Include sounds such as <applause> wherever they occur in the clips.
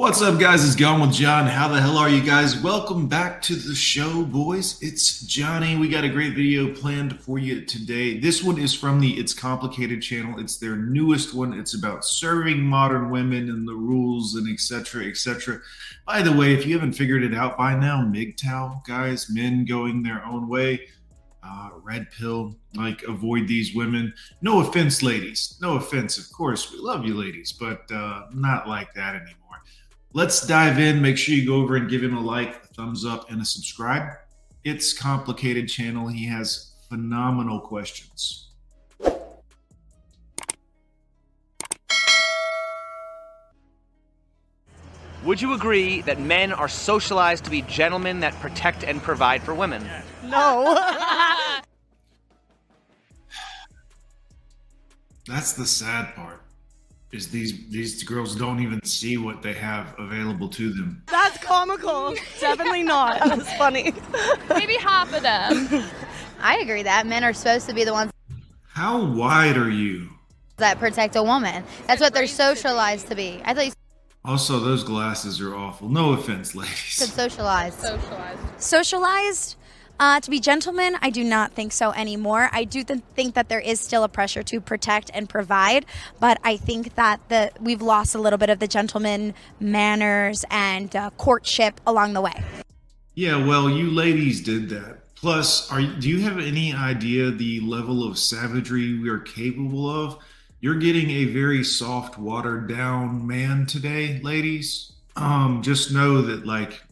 What's up, guys? It's Gone with John. How the hell are you guys? Welcome back to the show, boys. It's Johnny. We got a great video planned for you today. This one is from the It's Complicated channel. It's their newest one. It's about serving modern women and the rules and etc. etc. By the way, if you haven't figured it out by now, MGTOW, guys, men going their own way, uh, red pill, like avoid these women. No offense, ladies. No offense. Of course, we love you, ladies, but uh, not like that anymore. Let's dive in. Make sure you go over and give him a like, a thumbs up, and a subscribe. It's complicated channel. He has phenomenal questions. Would you agree that men are socialized to be gentlemen that protect and provide for women? No. <laughs> That's the sad part. Is these these girls don't even see what they have available to them. That's comical. Definitely not. <laughs> That's funny. <laughs> Maybe half of them. I agree that men are supposed to be the ones How wide are you? that protect a woman. That's what they're socialized to be. I thought you Also, those glasses are awful. No offense, said ladies. socialized. Socialized. socialized uh, to be gentlemen i do not think so anymore i do th- think that there is still a pressure to protect and provide but i think that the we've lost a little bit of the gentleman manners and uh, courtship along the way Yeah, well, you ladies did that. Plus, are do you have any idea the level of savagery we are capable of? You're getting a very soft, watered down man today, ladies. Um, just know that like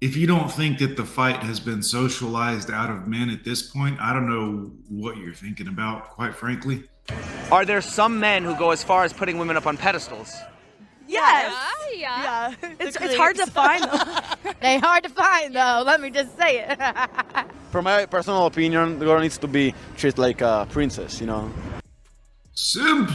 if you don't think that the fight has been socialized out of men at this point, I don't know what you're thinking about, quite frankly. Are there some men who go as far as putting women up on pedestals? Yes. yeah. Yeah. It's, it's hard to <laughs> find them. they hard to find though. Let me just say it. <laughs> From my personal opinion, the girl needs to be treated like a princess, you know. Simp!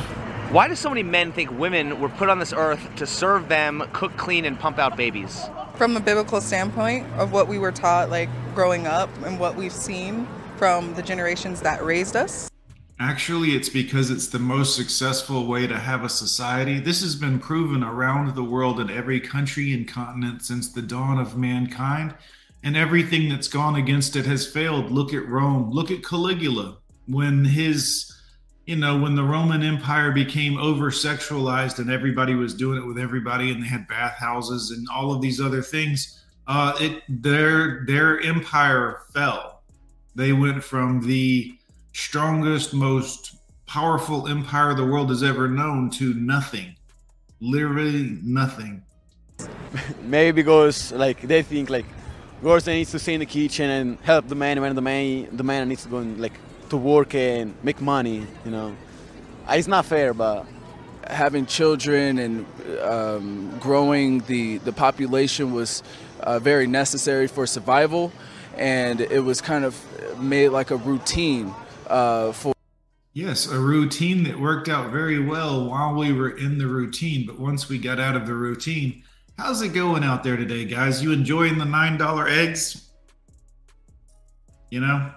Why do so many men think women were put on this earth to serve them, cook, clean, and pump out babies? From a biblical standpoint of what we were taught like growing up and what we've seen from the generations that raised us Actually, it's because it's the most successful way to have a society. This has been proven around the world in every country and continent since the dawn of mankind, and everything that's gone against it has failed. Look at Rome, look at Caligula. When his, you know, when the Roman Empire became over sexualized and everybody was doing it with everybody and they had bathhouses and all of these other things, uh, it their their empire fell. They went from the strongest, most powerful empire the world has ever known to nothing. Literally nothing. <laughs> Maybe because like they think like they needs to stay in the kitchen and help the man when the man the man needs to go and like to work and make money, you know. Uh, It's not fair, but having children and um, growing the, the population was uh, very necessary for survival, and it was kind of made like a routine uh, for. Yes, a routine that worked out very well while we were in the routine. But once we got out of the routine, how's it going out there today, guys? You enjoying the $9 eggs? You know,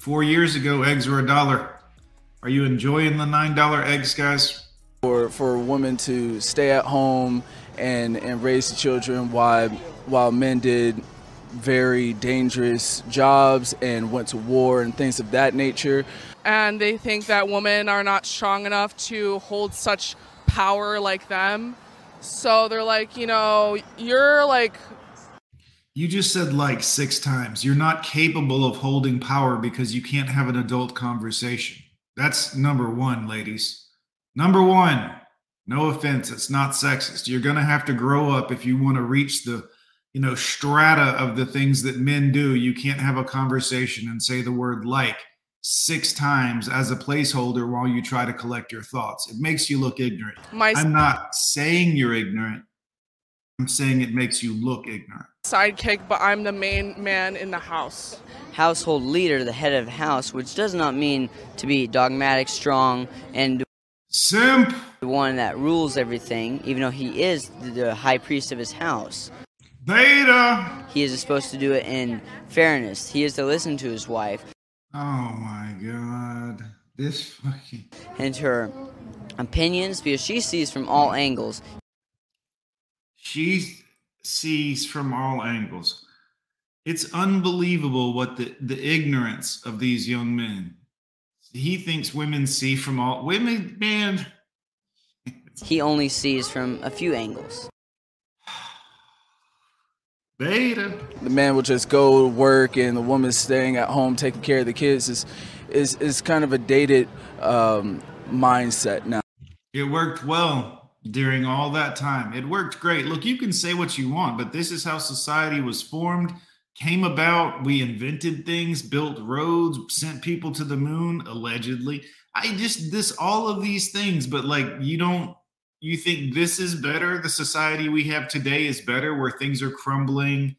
four years ago, eggs were a dollar. Are you enjoying the $9 eggs, guys? for for women to stay at home and and raise the children while while men did very dangerous jobs and went to war and things of that nature. and they think that women are not strong enough to hold such power like them. So they're like, you know, you're like You just said like six times. You're not capable of holding power because you can't have an adult conversation. That's number one, ladies. Number one, no offense, it's not sexist. You're going to have to grow up if you want to reach the, you know, strata of the things that men do. You can't have a conversation and say the word like six times as a placeholder while you try to collect your thoughts. It makes you look ignorant. my I'm not saying you're ignorant. I'm saying it makes you look ignorant. sidekick, but I'm the main man in the house. household leader, the head of the house, which does not mean to be dogmatic, strong, and Simp! the one that rules everything, even though he is the- the high priest of his house. Beta! He is supposed to do it in fairness. He is to listen to his wife Oh my god. This fucking. and her opinions because she sees from all angles. She sees from all angles. It's unbelievable what the, the ignorance of these young men. He thinks women see from all women, man. <laughs> He only sees from a few angles. Beta. The man will just go to work, and the woman's staying at home taking care of the kids. is is is kind of a dated um, mindset now. It worked well during all that time. It worked great. Look, you can say what you want, but this is how society was formed, came about. We invented things, built roads, sent people to the moon, allegedly. I just, this, all of these things, but like, you don't, you think this is better? The society we have today is better where things are crumbling.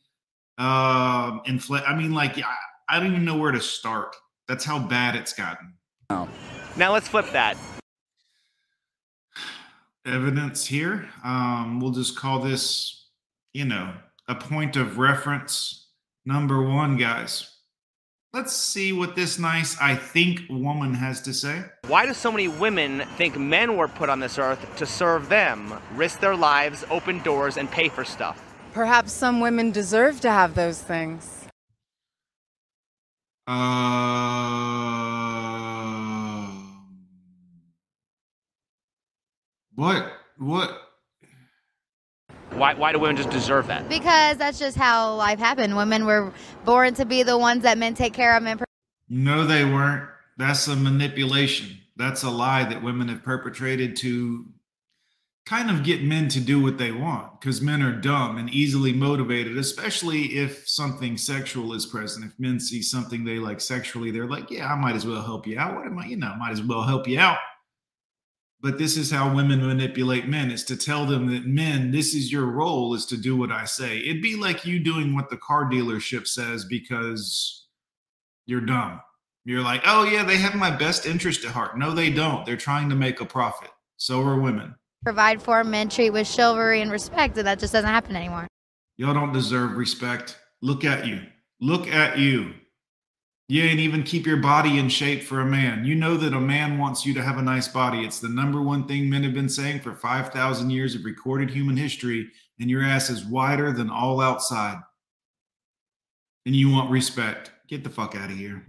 Um, infl- I mean, like, I, I don't even know where to start. That's how bad it's gotten. Now let's flip that. Evidence here. Um, we'll just call this, you know, a point of reference. Number one, guys. Let's see what this nice, I think, woman has to say. Why do so many women think men were put on this earth to serve them, risk their lives, open doors, and pay for stuff? Perhaps some women deserve to have those things. Uh, what? What? Why, why do women just deserve that? Because that's just how life happened. Women were born to be the ones that men take care of men. No, they weren't. That's a manipulation. That's a lie that women have perpetrated to kind of get men to do what they want because men are dumb and easily motivated, especially if something sexual is present. If men see something they like sexually, they're like, yeah, I might as well help you out. What am I, you know, might as well help you out. But this is how women manipulate men is to tell them that men, this is your role is to do what I say. It'd be like you doing what the car dealership says because you're dumb. You're like, oh, yeah, they have my best interest at heart. No, they don't. They're trying to make a profit. So are women. Provide for men, treat with chivalry and respect, and that just doesn't happen anymore. Y'all don't deserve respect. Look at you. Look at you. You ain't even keep your body in shape for a man. You know that a man wants you to have a nice body. It's the number one thing men have been saying for 5,000 years of recorded human history, and your ass is wider than all outside. And you want respect. Get the fuck out of here.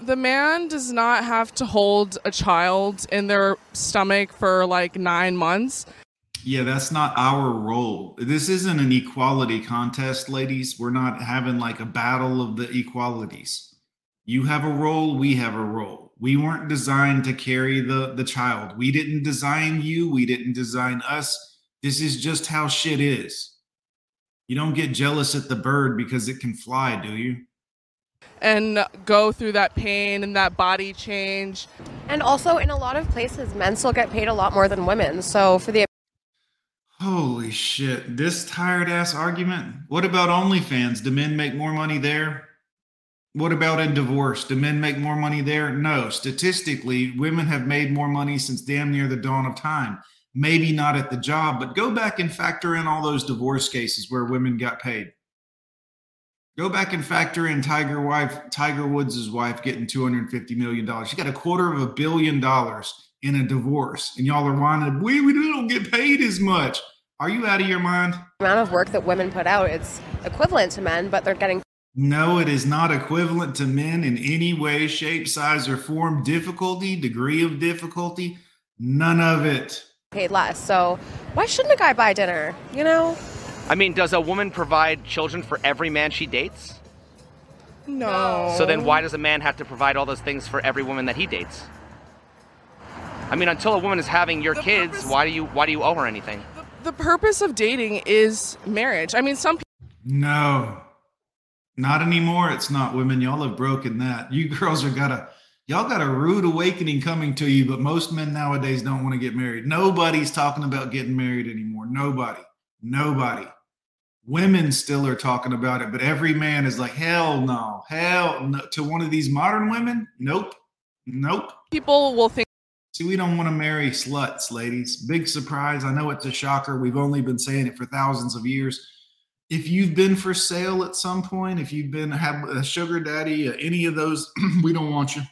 The man does not have to hold a child in their stomach for like nine months. Yeah, that's not our role. This isn't an equality contest, ladies. We're not having like a battle of the equalities. You have a role, we have a role. We weren't designed to carry the the child. We didn't design you, we didn't design us. This is just how shit is. You don't get jealous at the bird because it can fly, do you? and go through that pain and that body change. And also, in a lot of places, men still get paid a lot more than women. So for the Holy shit. This tired ass argument. What about OnlyFans? Do men make more money there? What about in divorce? Do men make more money there? No. Statistically, women have made more money since damn near the dawn of time. Maybe not at the job, but go back and factor in all those divorce cases where women got paid. Go back and factor in Tiger wife, Tiger Woods' wife getting two hundred fifty million dollars. She got a quarter of a billion dollars in a divorce, and y'all are whining, we we don't get paid as much. Are you out of your mind? The amount of work that women put out, it's equivalent to men, but they're getting No, it is not equivalent to men in any way, shape, size, or form. Difficulty, degree of difficulty, none of it. paid less. So why shouldn't a guy buy dinner? You know? I mean, does a woman provide children for every man she dates? No. So then why does a man have to provide all those things for every woman that he dates? I mean, until a woman is having your kids, why do you why do you owe her anything? the purpose of dating is marriage. I mean, some people No, not anymore. It's not women. Y'all have broken that. You girls are got a y'all got a rude awakening coming to you. But most men nowadays don't want to get married. Nobody's talking about getting married anymore. Nobody. Nobody. Women still are talking about it, but every man is like, hell no, hell no. To one of these modern women, nope, nope. people will think See, we don't want to marry sluts, ladies. Big surprise. I know it's a shocker. We've only been saying it for thousands of years. If you've been for sale at some point, if you've been have a sugar daddy, uh, any of those, <clears throat> we don't want you.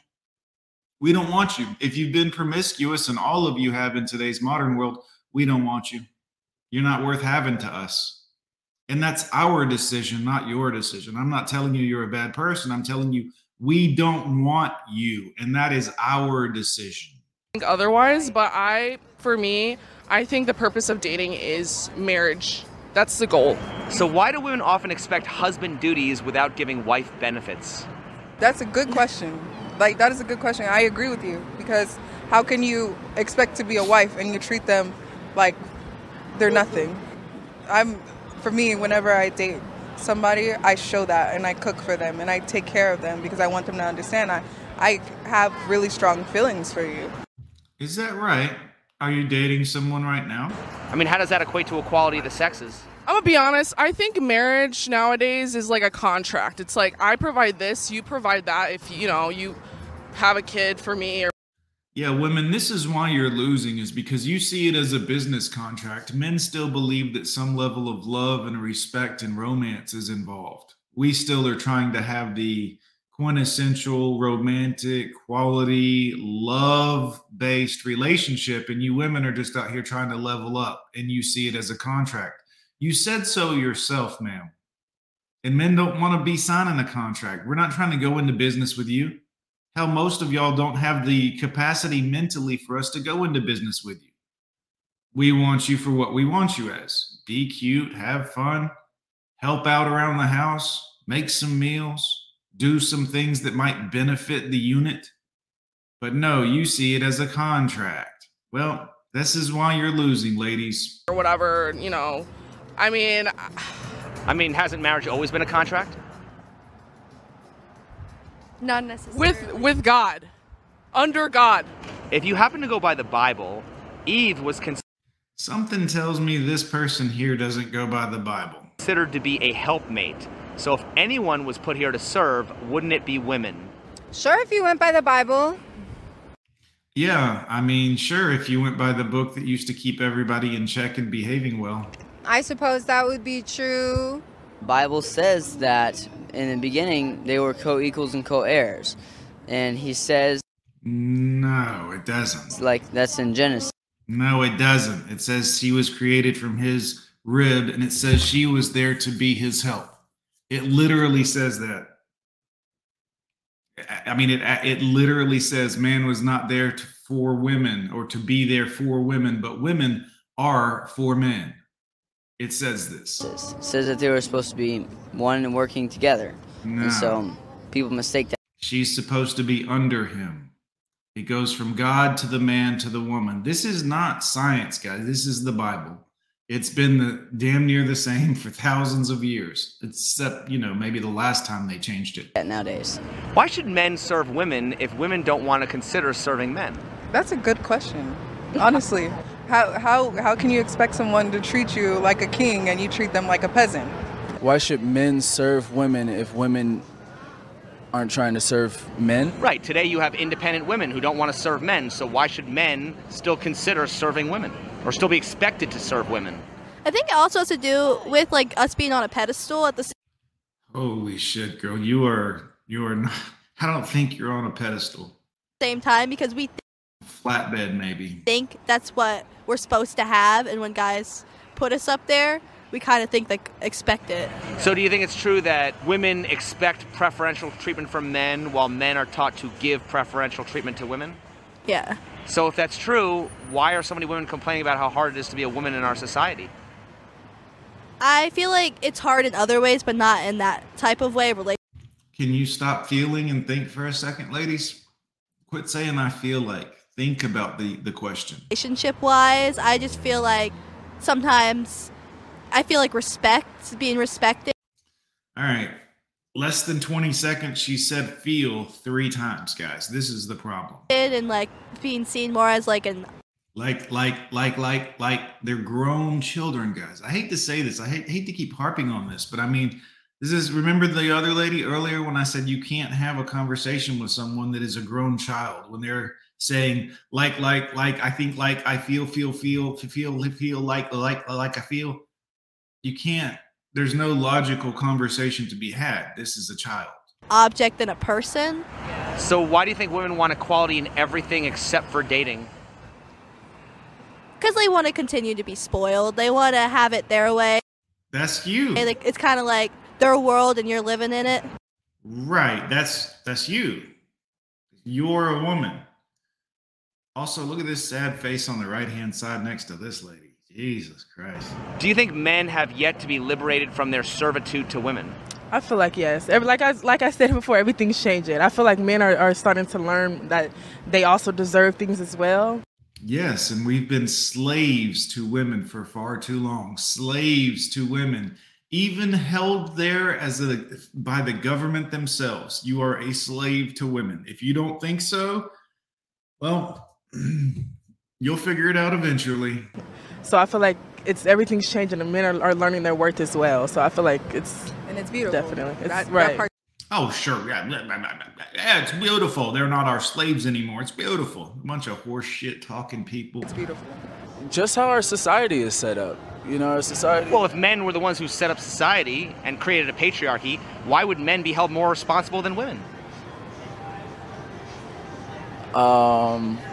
We don't want you. If you've been promiscuous, and all of you have in today's modern world, we don't want you. You're not worth having to us. And that's our decision, not your decision. I'm not telling you you're a bad person. I'm telling you we don't want you. And that is our decision. otherwise, but I, for me, I think the purpose of dating is marriage. That's the goal. So why do women often expect husband duties without giving wife benefits? That's a good question. Like that is a good question. I agree with you because how can you expect to be a wife and you treat them like they're nothing? I'm for me whenever I date somebody, I show that and I cook for them and I take care of them because I want them to understand I I have really strong feelings for you. Is that right? Are you dating someone right now? I mean, how does that equate to equality of the sexes? I'm gonna be honest, I think marriage nowadays is like a contract. It's like I provide this, you provide that. If you know, you have a kid for me or Yeah, women, this is why you're losing, is because you see it as a business contract. Men still believe that some level of love and respect and romance is involved. We still are trying to have the quintessential romantic quality love based relationship and you women are just out here trying to level up and you see it as a contract. You said so yourself ma'am. And men don't want to be signing a contract. We're not trying to go into business with you. Hell most of y'all don't have the capacity mentally for us to go into business with you. We want you for what we want you as. Be cute have fun help out around the house make some meals do some things that might benefit the unit. But no, you see it as a contract. Well, this is why you're losing, ladies. or whatever, you know. I mean, I mean, hasn't marriage always been a contract? Not necessarily. with with God, under God. If you happen to go by the Bible, Eve was considered. Something tells me this person here doesn't go by the Bible. considered to be a helpmate. So if anyone was put here to serve, wouldn't it be women? Sure, if you went by the Bible. Yeah, I mean, sure, if you went by the book that used to keep everybody in check and behaving well. I suppose that would be true. Bible says that in the beginning they were co-equals and co-heirs, and he says No, it doesn't. like that's in Genesis. No, it doesn't. It says she was created from his rib, and it says she was there to be his help. It literally says that. I- mean, it it literally says man was not there to, for women or to be there for women, but women are for men. It says this. It says that they were supposed to be one and working together, No. and so people mistake that. She's supposed to be under him. It goes from God to the man to the woman. This is not science, guys. This is the Bible. It's been the damn near the same for thousands of years, except you know maybe the last time they changed it. nowadays. Why should men serve women if women don't want to consider serving men? That's a good question. Honestly, <laughs> how how how can you expect someone to treat you like a king and you treat them like a peasant? Why should men serve women if women aren't trying to serve men? Right, today you have independent women who don't want to serve men, so why should men still consider serving women or still be expected to serve women? I think it also has to do with like us being on a pedestal at the s- Holy shit, girl! You are you are not. <laughs> I don't think you're on a pedestal. same time because we th- Flatbed, maybe. think that's what we're supposed to have, and when guys put us up there, we kind of think like expect it. So do you think it's true that women expect preferential treatment from men while men are taught to give preferential treatment to women? Yeah. So if that's true, why are so many women complaining about how hard it is to be a woman in our society? I feel like it's hard in other ways, but not in that type of way. Relate. Can you stop feeling and think for a second, ladies? Quit saying I feel like. Think about the the question. relationship wise i just feel like sometimes i feel like respect being respected All right. Less than 20 seconds, she said feel three times, guys. This is the problem. and like being seen more as like an Like, like, like, like, like they're grown children, guys. I hate to say this. I hate, hate to keep harping on this, but I mean, this is remember the other lady earlier when I said you can't have a conversation with someone that is a grown child when they're saying like, like, like, I think, like, I feel, feel, feel, feel, feel, like, like, like, I feel. You can't. There's no logical conversation to be had. This is a child. object than a person So why do you think women want equality in everything except for dating? because they want to continue to be spoiled. They want to have it their way. That's you. Like, It's kind of like their world and you're living in it. Right. That's that's you. You're a woman. Also, look at this sad face on the right hand side next to this lady. Jesus Christ. Do you think men have yet to be liberated from their servitude to women? I feel like yes. Like I like I said <laughs> before, everything's changing. I feel like men are, are starting to learn that they also deserve things as well. Yes, and we've been slaves to women for far too long. Slaves to women, even held there as a by the government themselves. You are a slave to women. If you don't think so, well, <clears throat> you'll figure it out eventually. So I feel like it's everything's changing. and men are, are learning their worth as well. So I feel like it's and it's beautiful. Definitely, it's That- that right. part- Oh, sure. Yeah, yeah, it's beautiful. They're not our slaves anymore. It's beautiful. A bunch of horse shit talking people. It's beautiful. Just how our society is set up. You know, our society. Well, if men were the ones who set up society and created a patriarchy, why would men be held more responsible than women? Um, How does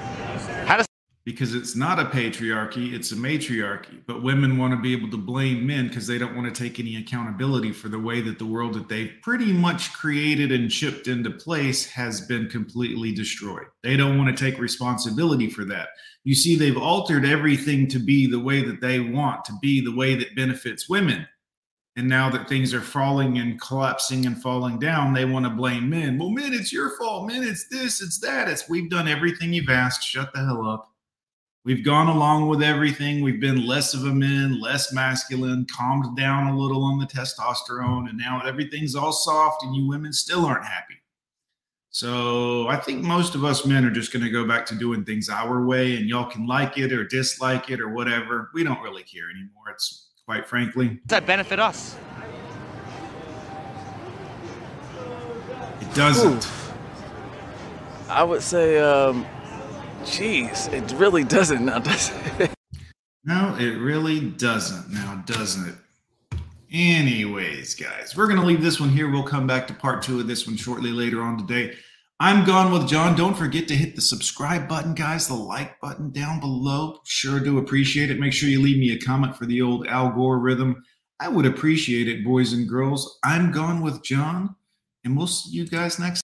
because it's not a patriarchy, it's a matriarchy. But women want to be able to blame men because they don't want to take any accountability for the way that the world that they've pretty much created and chipped into place has been completely destroyed. They don't want to take responsibility for that. You see, they've altered everything to be the way that they want, to be the way that benefits women. And now that things are falling and collapsing and falling down, they want to blame men. Well, men, it's your fault. Men, it's this, it's that. It's we've done everything you've asked. Shut the hell up. We've gone along with everything. We've been less of a man, less masculine, calmed down a little on the testosterone, and now everything's all soft, and you women still aren't happy. So I think most of us men are just going to go back to doing things our way, and y'all can like it or dislike it or whatever. We don't really care anymore. It's quite frankly, does that benefit us? it doesn't. I would say, um, jeez, it really doesn't now, does it? No, it really doesn't. Now, doesn't it? Anyways, guys, we're going to leave this one here. We'll come back to part two of this one shortly later on today. I'm gone with John. Don't forget to hit the subscribe button, guys, the like button down below. Sure do appreciate it. Make sure you leave me a comment for the old Al Gore rhythm. I would appreciate it, boys and girls. I'm gone with John, and we'll see you guys next